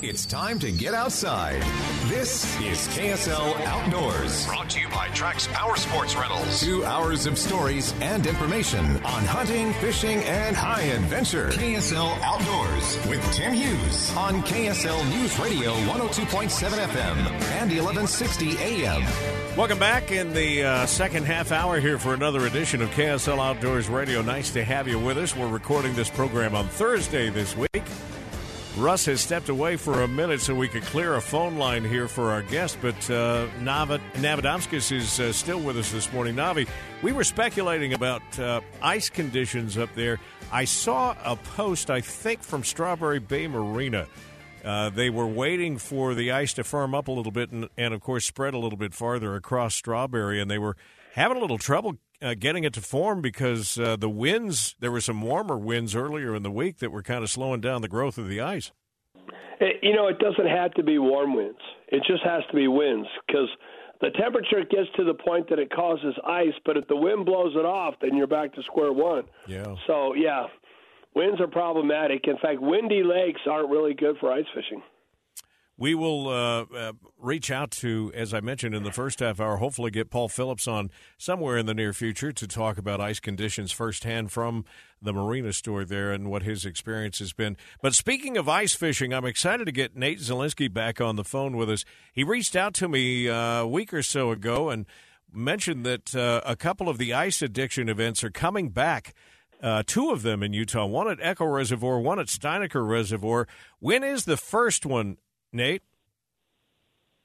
It's time to get outside. This is KSL Outdoors. Brought to you by Trax Power Sports Rentals. Two hours of stories and information on hunting, fishing, and high adventure. KSL Outdoors with Tim Hughes on KSL News Radio 102.7 FM and 1160 AM. Welcome back in the uh, second half hour here for another edition of KSL Outdoors Radio. Nice to have you with us. We're recording this program on Thursday this week. Russ has stepped away for a minute so we could clear a phone line here for our guest, but uh, Navid, Navidomskis is uh, still with us this morning. Navi, we were speculating about uh, ice conditions up there. I saw a post, I think, from Strawberry Bay Marina. Uh, they were waiting for the ice to firm up a little bit and, and, of course, spread a little bit farther across Strawberry, and they were having a little trouble uh, getting it to form because uh, the winds, there were some warmer winds earlier in the week that were kind of slowing down the growth of the ice. You know, it doesn't have to be warm winds. It just has to be winds because the temperature gets to the point that it causes ice, but if the wind blows it off, then you're back to square one. Yeah. So, yeah, winds are problematic. In fact, windy lakes aren't really good for ice fishing. We will uh, uh, reach out to, as I mentioned in the first half hour, hopefully get Paul Phillips on somewhere in the near future to talk about ice conditions firsthand from the marina store there and what his experience has been. But speaking of ice fishing, I'm excited to get Nate Zielinski back on the phone with us. He reached out to me uh, a week or so ago and mentioned that uh, a couple of the ice addiction events are coming back. Uh, two of them in Utah, one at Echo Reservoir, one at Steinaker Reservoir. When is the first one Nate?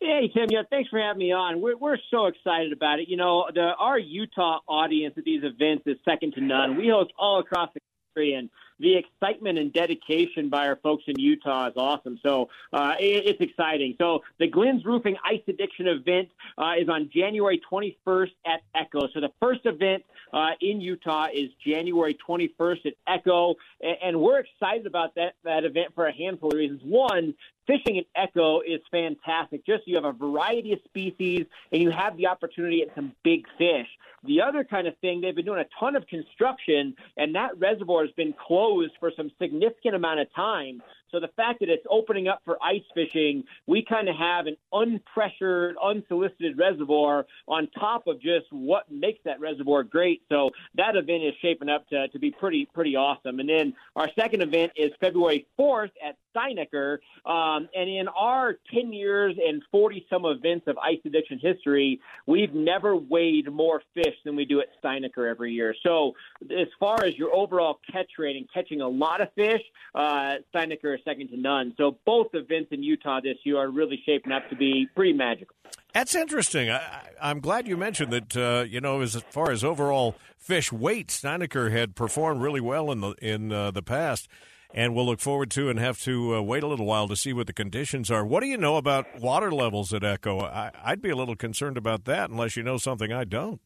Hey Tim, yeah, thanks for having me on. We're we're so excited about it. You know, the our Utah audience at these events is second to none. We host all across the country, and the excitement and dedication by our folks in Utah is awesome. So uh, it, it's exciting. So the Glenn's Roofing Ice Addiction event uh, is on January 21st at Echo. So the first event uh, in Utah is January 21st at Echo, and, and we're excited about that that event for a handful of reasons. One, fishing at Echo is fantastic. Just you have a variety of species, and you have the opportunity at some big fish. The other kind of thing, they've been doing a ton of construction, and that reservoir has been closed for some significant amount of time. So the fact that it's opening up for ice fishing, we kind of have an unpressured, unsolicited reservoir on top of just what makes that reservoir great. So that event is shaping up to, to be pretty pretty awesome. And then our second event is February 4th at Steinaker. Um, and in our 10 years and 40 some events of ice addiction history, we've never weighed more fish than we do at Steinaker every year. So as far as your overall catch rate and catching a lot of fish, uh, Steinaker is second to none. So both events in Utah this year are really shaping up to be pretty magical. That's interesting. I, am glad you mentioned that. Uh, you know, as far as overall fish weight, Steinaker had performed really well in the in uh, the past and we'll look forward to and have to uh, wait a little while to see what the conditions are. What do you know about water levels at Echo? I, would be a little concerned about that unless you know something I don't.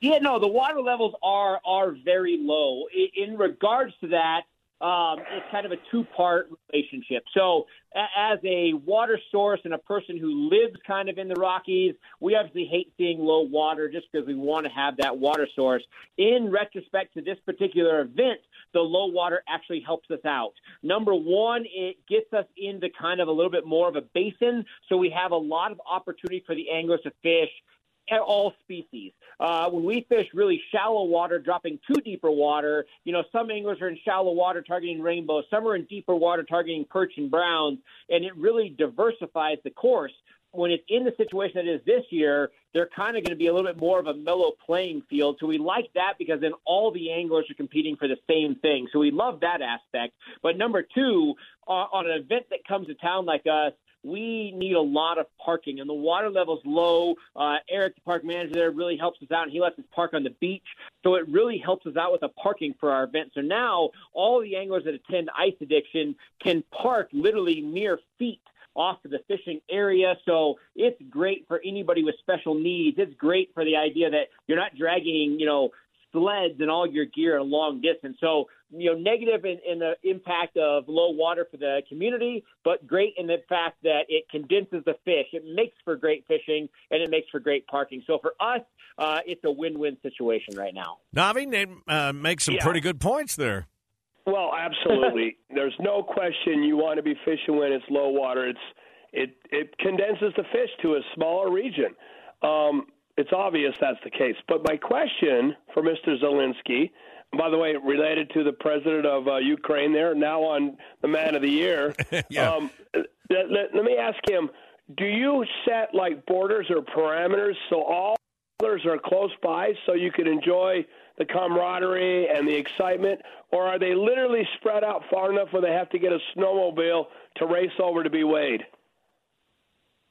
Yeah, no, the water levels are are very low. In regards to that, um, it's kind of a two part relationship. So, as a water source and a person who lives kind of in the Rockies, we obviously hate seeing low water just because we want to have that water source. In retrospect to this particular event, the low water actually helps us out. Number one, it gets us into kind of a little bit more of a basin, so we have a lot of opportunity for the anglers to fish all species. Uh, when we fish really shallow water, dropping to deeper water, you know, some anglers are in shallow water targeting rainbows, some are in deeper water targeting perch and browns, and it really diversifies the course. When it's in the situation that it is this year, they're kind of going to be a little bit more of a mellow playing field. So we like that because then all the anglers are competing for the same thing. So we love that aspect. But number two, uh, on an event that comes to town like us, we need a lot of parking, and the water level's low. Uh, Eric, the park manager there, really helps us out, and he lets us park on the beach. So it really helps us out with the parking for our event. So now all the anglers that attend Ice Addiction can park literally mere feet off to the fishing area. So it's great for anybody with special needs. It's great for the idea that you're not dragging, you know, sleds and all your gear a long distance. So, you know, negative in, in the impact of low water for the community, but great in the fact that it condenses the fish. It makes for great fishing and it makes for great parking. So for us, uh, it's a win-win situation right now. Navi uh, makes some Yeah. pretty good points there. Well, absolutely. There's no question you want to be fishing when it's low water. It's it it condenses the fish to a smaller region. Um, it's obvious that's the case. But my question for Mr. Zelensky, by the way, related to the president of uh, Ukraine, there now on the Man of the Year. Yeah. um, let, let, let me ask him: Do you set like borders or parameters so all others are close by, so you can enjoy the camaraderie and the excitement, or are they literally spread out far enough where they have to get a snowmobile to race over to be weighed?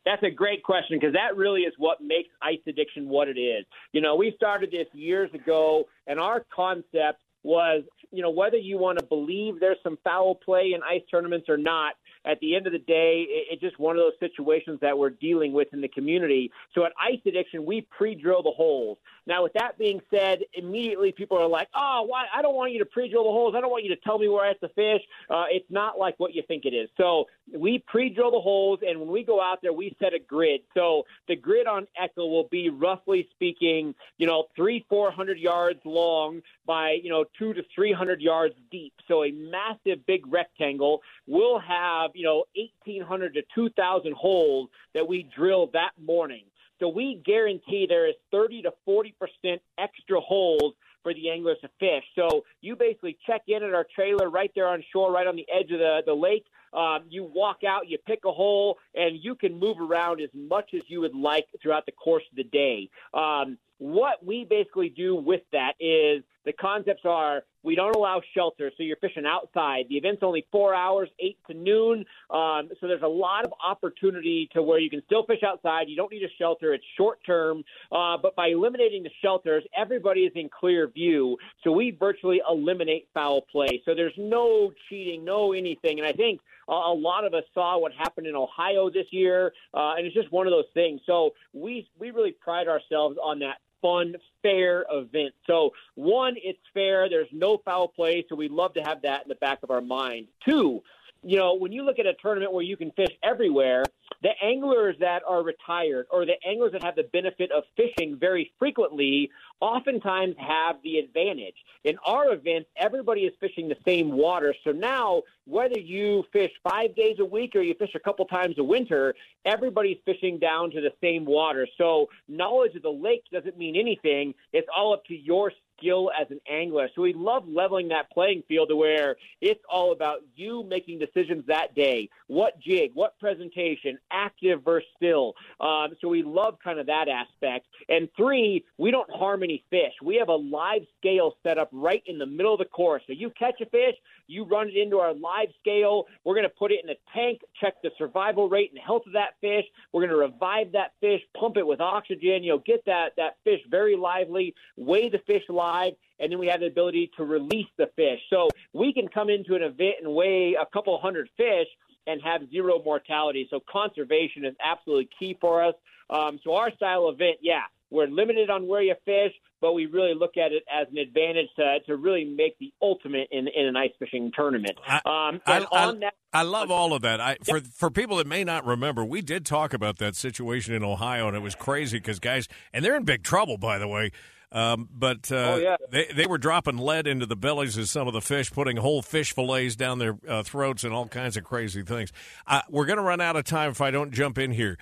That's a great question because that really is what makes ice addiction what it is. You know, we started this years ago, and our concept was, you know, whether you want to believe there's some foul play in ice tournaments or not, at the end of the day, it- it's just one of those situations that we're dealing with in the community. So at ice addiction, we pre-drill the holes. Now, with that being said, immediately people are like, "Oh, why? I don't want you to pre-drill the holes. I don't want you to tell me where I have to fish." Uh, it's not like what you think it is. So we pre-drill the holes, and when we go out there, we set a grid. So the grid on Echo will be roughly speaking, you know, three, four hundred yards long by you know two to three hundred yards deep. So a massive, big rectangle. We'll have you know eighteen hundred to two thousand holes that we drill that morning. So we guarantee there is 30 to 40 percent extra holes for the anglers to fish. So you basically check in at our trailer right there on shore, right on the edge of the, the lake. Um, you walk out, you pick a hole, and you can move around as much as you would like throughout the course of the day. Um, what we basically do with that is the concepts are we don't allow shelter, so you're fishing outside. The event's only four hours, eight to noon. Um, so there's a lot of opportunity to where you can still fish outside. You don't need a shelter. It's short term. Uh, but by eliminating the shelters, everybody is in clear view. So we virtually eliminate foul play. So there's no cheating, no anything. And I think a a lot of us saw what happened in Ohio this year, uh, and it's just one of those things. So we we really pride ourselves on that fun, fair event. So one, it's fair. There's no foul play, so we love to have that in the back of our mind. Two, you know, when you look at a tournament where you can fish everywhere, the anglers that are retired or the anglers that have the benefit of fishing very frequently oftentimes have the advantage. In our events, everybody is fishing the same water. So now, whether you fish five days a week or you fish a couple times a winter, everybody's fishing down to the same water. So knowledge of the lake doesn't mean anything. It's all up to your skill as an angler. So we love leveling that playing field to where it's all about you making decisions that day. What jig, what presentation, active versus still. Um, so we love kind of that aspect. And three, we don't harm any fish. We have a live scale set up right in the middle of the course. So you catch a fish, you run it into our live scale. We're going to put it in a tank, check the survival rate and health of that fish. We're going to revive that fish, pump it with oxygen, you know, get that, that fish very lively, weigh the fish live, and then we have the ability to release the fish. So we can come into an event and weigh a couple hundred fish and have zero mortality. So conservation is absolutely key for us. Um, so our style event, yeah, we're limited on where you fish, but we really look at it as an advantage to, to really make the ultimate in, in an ice fishing tournament. Um, I, I- on that, I love all of that. I, for for people that may not remember, we did talk about that situation in Ohio, and it was crazy because guys, and they're in big trouble, by the way. Um, but uh, Oh, yeah. they they were dropping lead into the bellies of some of the fish, putting whole fish fillets down their uh, throats, and all kinds of crazy things. Uh, we're going to run out of time if I don't jump in here.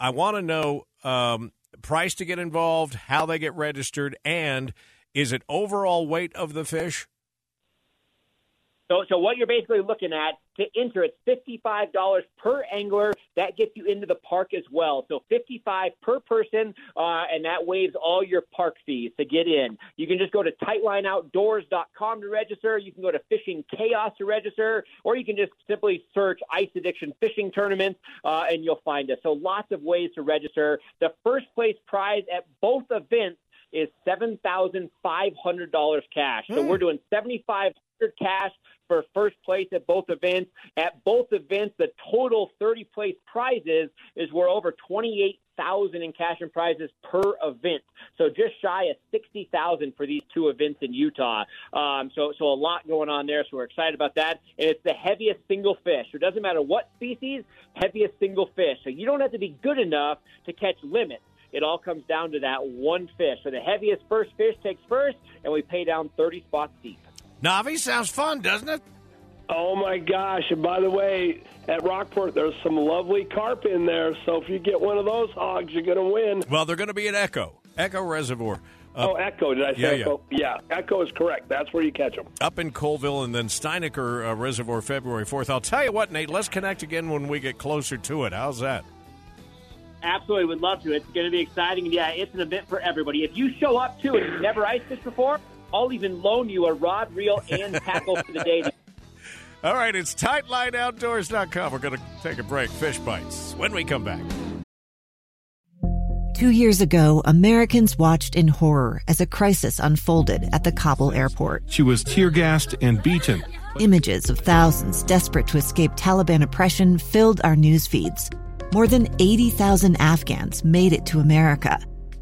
I want to know um, price to get involved, how they get registered, and is it overall weight of the fish? So, so what you're basically looking at to enter, it's fifty-five dollars per angler. That gets you into the park as well. So fifty-five per person, uh, and that waives all your park fees to get in. You can just go to tightlineoutdoors.com to register. You can go to Fishing Chaos to register, or you can just simply search Ice Addiction Fishing Tournaments, uh, and you'll find us. So lots of ways to register. The first place prize at both events is seven thousand five hundred dollars cash. So we're doing seventy five cash for first place at both events. At both events, the total 30 place prizes is worth over 28,000 in cash and prizes per event. So just shy of 60,000 for these two events in Utah. Um, so so a lot going on there. So we're excited about that. And it's the heaviest single fish. It doesn't matter what species, heaviest single fish. So you don't have to be good enough to catch limits it all comes down to that one fish. So the heaviest first fish takes first, and we pay down 30 spots deep. Navi sounds fun, doesn't it? Oh my gosh! And by the way, at Rockport, there's some lovely carp in there. So if you get one of those hogs, you're going to win. Well, they're going to be at Echo Echo Reservoir. Uh, oh, Echo! Did I say yeah, Echo? Yeah. yeah, Echo is correct. That's where you catch them. Up in Coalville and then Steinaker uh, Reservoir, February fourth. I'll tell you what, Nate. Let's connect again when we get closer to it. How's that? Absolutely, would love to. It's going to be exciting. Yeah, it's an event for everybody. If you show up too and you've never ice fished before, I'll even loan you a rod, reel, and tackle for the day. All right, it's tightlineoutdoors.com. We're going to take a break. Fish bites when we come back. Two years ago, Americans watched in horror as a crisis unfolded at the Kabul airport. She was tear gassed and beaten. Images of thousands desperate to escape Taliban oppression filled our news feeds. More than 80,000 Afghans made it to America.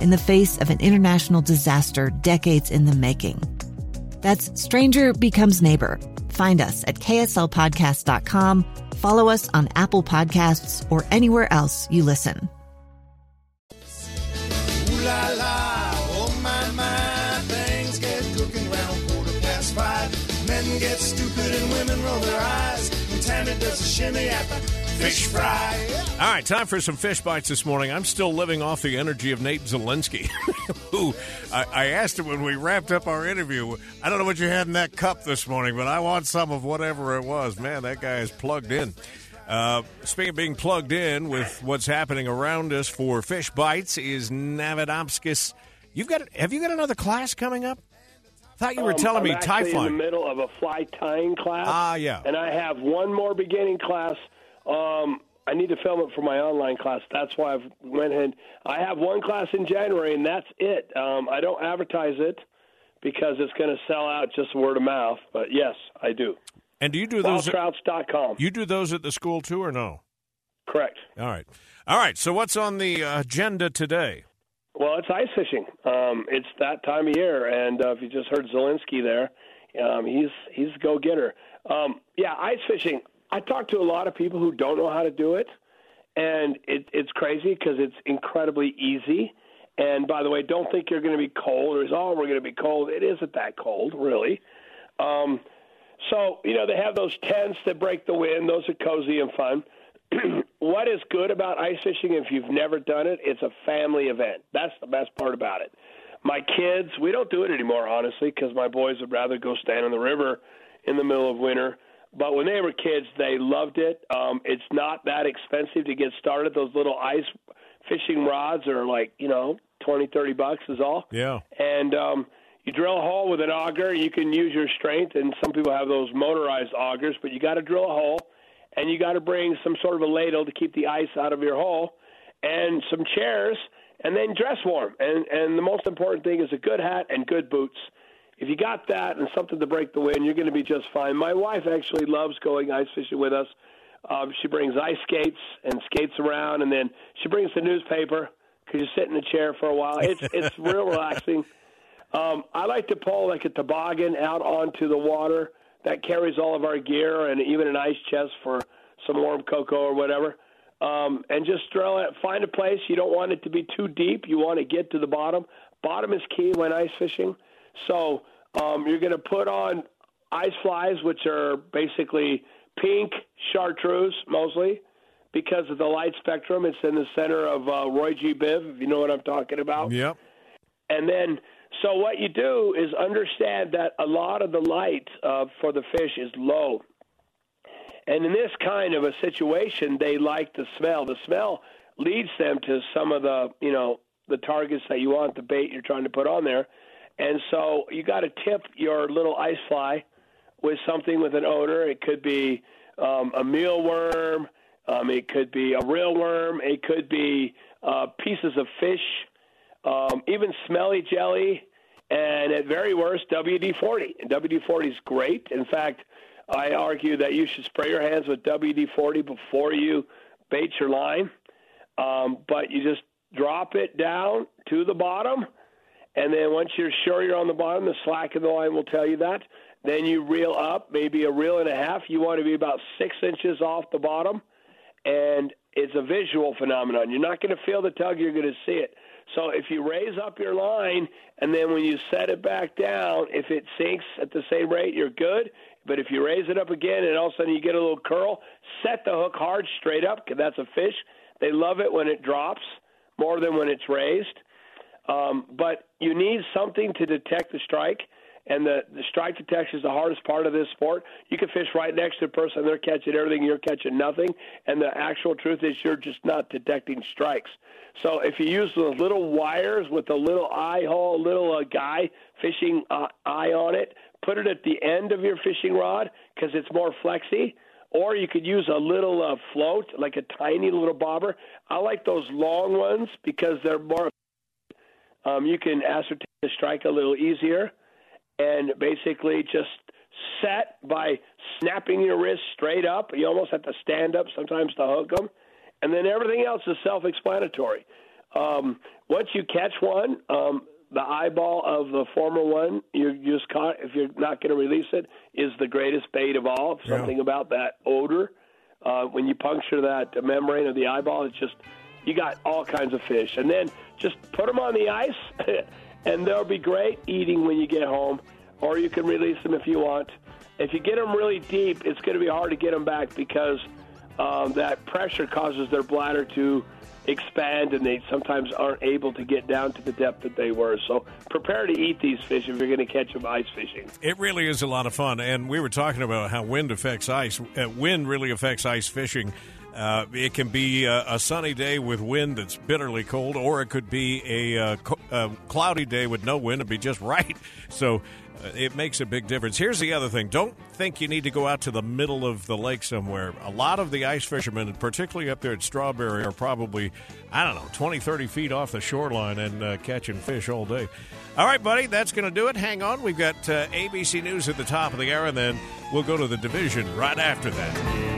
in the face of an international disaster decades in the making? That's Stranger Becomes Neighbor. Find us at kslpodcast.com, follow us on Apple Podcasts, or anywhere else you listen. Ooh la la. get stupid and women roll their eyes. And Tammy does a shimmy at the fish fry. All right, time for some fish bites this morning. I'm still living off the energy of Nate Zelinsky, who I, I, asked him when we wrapped up our interview. I don't know what you had in that cup this morning, but I want some of whatever it was. Man, that guy is plugged in. Uh, speaking of being plugged in with what's happening around us for fish bites, is Navadomskis. You've got have you got another class coming up? thought you were um, telling I'm me tie flying. in the middle of a fly tying class. Ah, yeah. And I have one more beginning class. Um, I need to film it for my online class. That's why I've went ahead. I have one class in January, and that's it. Um, I don't advertise it because it's going to sell out just word of mouth. But yes, I do. And do you do those? Wildtrouts.com. You do those at the school too, or no? Correct. All right. All right. So what's on the agenda today? Well, it's ice fishing. Um, it's that time of year, and uh, if you just heard Zelinsky there, um, he's he's a go getter. Um, yeah, ice fishing. I talk to a lot of people who don't know how to do it, and it, it's crazy because it's incredibly easy. And by the way, don't think you're going to be cold or is oh we're going to be cold. It isn't that cold, really. Um, so you know they have those tents that break the wind. Those are cozy and fun. what is good about ice fishing if you've never done it it's a family event that's the best part about it my kids we don't do it anymore honestly because my boys would rather go stand in the river in the middle of winter but when they were kids they loved it. Um it's not that expensive to get started. Those little ice fishing rods are like you know twenty thirty bucks is all. Yeah. And um you drill a hole with an auger. You can use your strength and some people have those motorized augers but you got to drill a hole and you got to bring some sort of a ladle to keep the ice out of your hole, and some chairs, and then dress warm. And and the most important thing is a good hat and good boots. If you got that and something to break the wind, you're going to be just fine. My wife actually loves going ice fishing with us. Um, she brings ice skates and skates around, and then she brings the newspaper because you sit in the chair for a while. It's it's real relaxing. Um, I like to pull like a toboggan out onto the water that carries all of our gear and even an ice chest for some warm cocoa or whatever. Um, and just drill it. Find a place. You don't want it to be too deep. You want to get to the bottom. Bottom is key when ice fishing. So um, you're going to put on ice flies, which are basically pink chartreuse mostly because of the light spectrum. It's in the center of uh, Roy G. Biv, if you know what I'm talking about. Yep. And then So what you do is understand that a lot of the light uh, for the fish is low. And in this kind of a situation, they like the smell. The smell leads them to some of the, you know, the targets that you want, the bait you're trying to put on there. And so you got to tip your little ice fly with something with an odor. It could be um, a mealworm. Um, it could be a real worm. It could be uh, pieces of fish, um, even smelly jelly, and at very worst, WD 40. WD 40 is great. In fact, I argue that you should spray your hands with WD 40 before you bait your line. Um, but you just drop it down to the bottom, and then once you're sure you're on the bottom, the slack in the line will tell you that. Then you reel up, maybe a reel and a half. You want to be about six inches off the bottom, and it's a visual phenomenon. You're not going to feel the tug; you're going to see it. So if you raise up your line, and then when you set it back down, if it sinks at the same rate, you're good. But if you raise it up again, and all of a sudden you get a little curl, set the hook hard straight up because that's a fish. They love it when it drops more than when it's raised. Um, but you need something to detect the strike, and the, the strike detection is the hardest part of this sport. You can fish right next to the person, they're catching everything, you're catching nothing, and the actual truth is you're just not detecting strikes. So if you use those little wires with a little eye hole, little uh, guy fishing uh, eye on it, put it at the end of your fishing rod because it's more flexy or you could use a little uh, float, like a tiny little bobber. I like those long ones because they're more. Um, you can ascertain the strike a little easier, and basically just set by snapping your wrist straight up. You almost have to stand up sometimes to hook them, and then everything else is self-explanatory. Um, once you catch one, um, the eyeball of the former one you just caught if you're not going to release it is the greatest bait of all something yeah. about that odor uh, when you puncture that membrane of the eyeball it's just you got all kinds of fish and then just put them on the ice and they'll be great eating when you get home or you can release them if you want if you get them really deep it's going to be hard to get them back because um, that pressure causes their bladder to expand and they sometimes aren't able to get down to the depth that they were. So prepare to eat these fish if you're going to catch them ice fishing. It really is a lot of fun. And we were talking about how wind affects ice. Uh, wind really affects ice fishing. Uh, it can be a, a, sunny day with wind that's bitterly cold, or it could be a, uh, a cloudy day with no wind and be just right. So uh, it makes a big difference. Here's the other thing don't think you need to go out to the middle of the lake somewhere. A lot of the ice fishermen, particularly up there at Strawberry, are probably, I don't know, 20, 30 feet off the shoreline and uh, catching fish all day. All right, buddy, that's going to do it. Hang on. We've got uh, ABC News at the top of the hour, and then we'll go to the division right after that.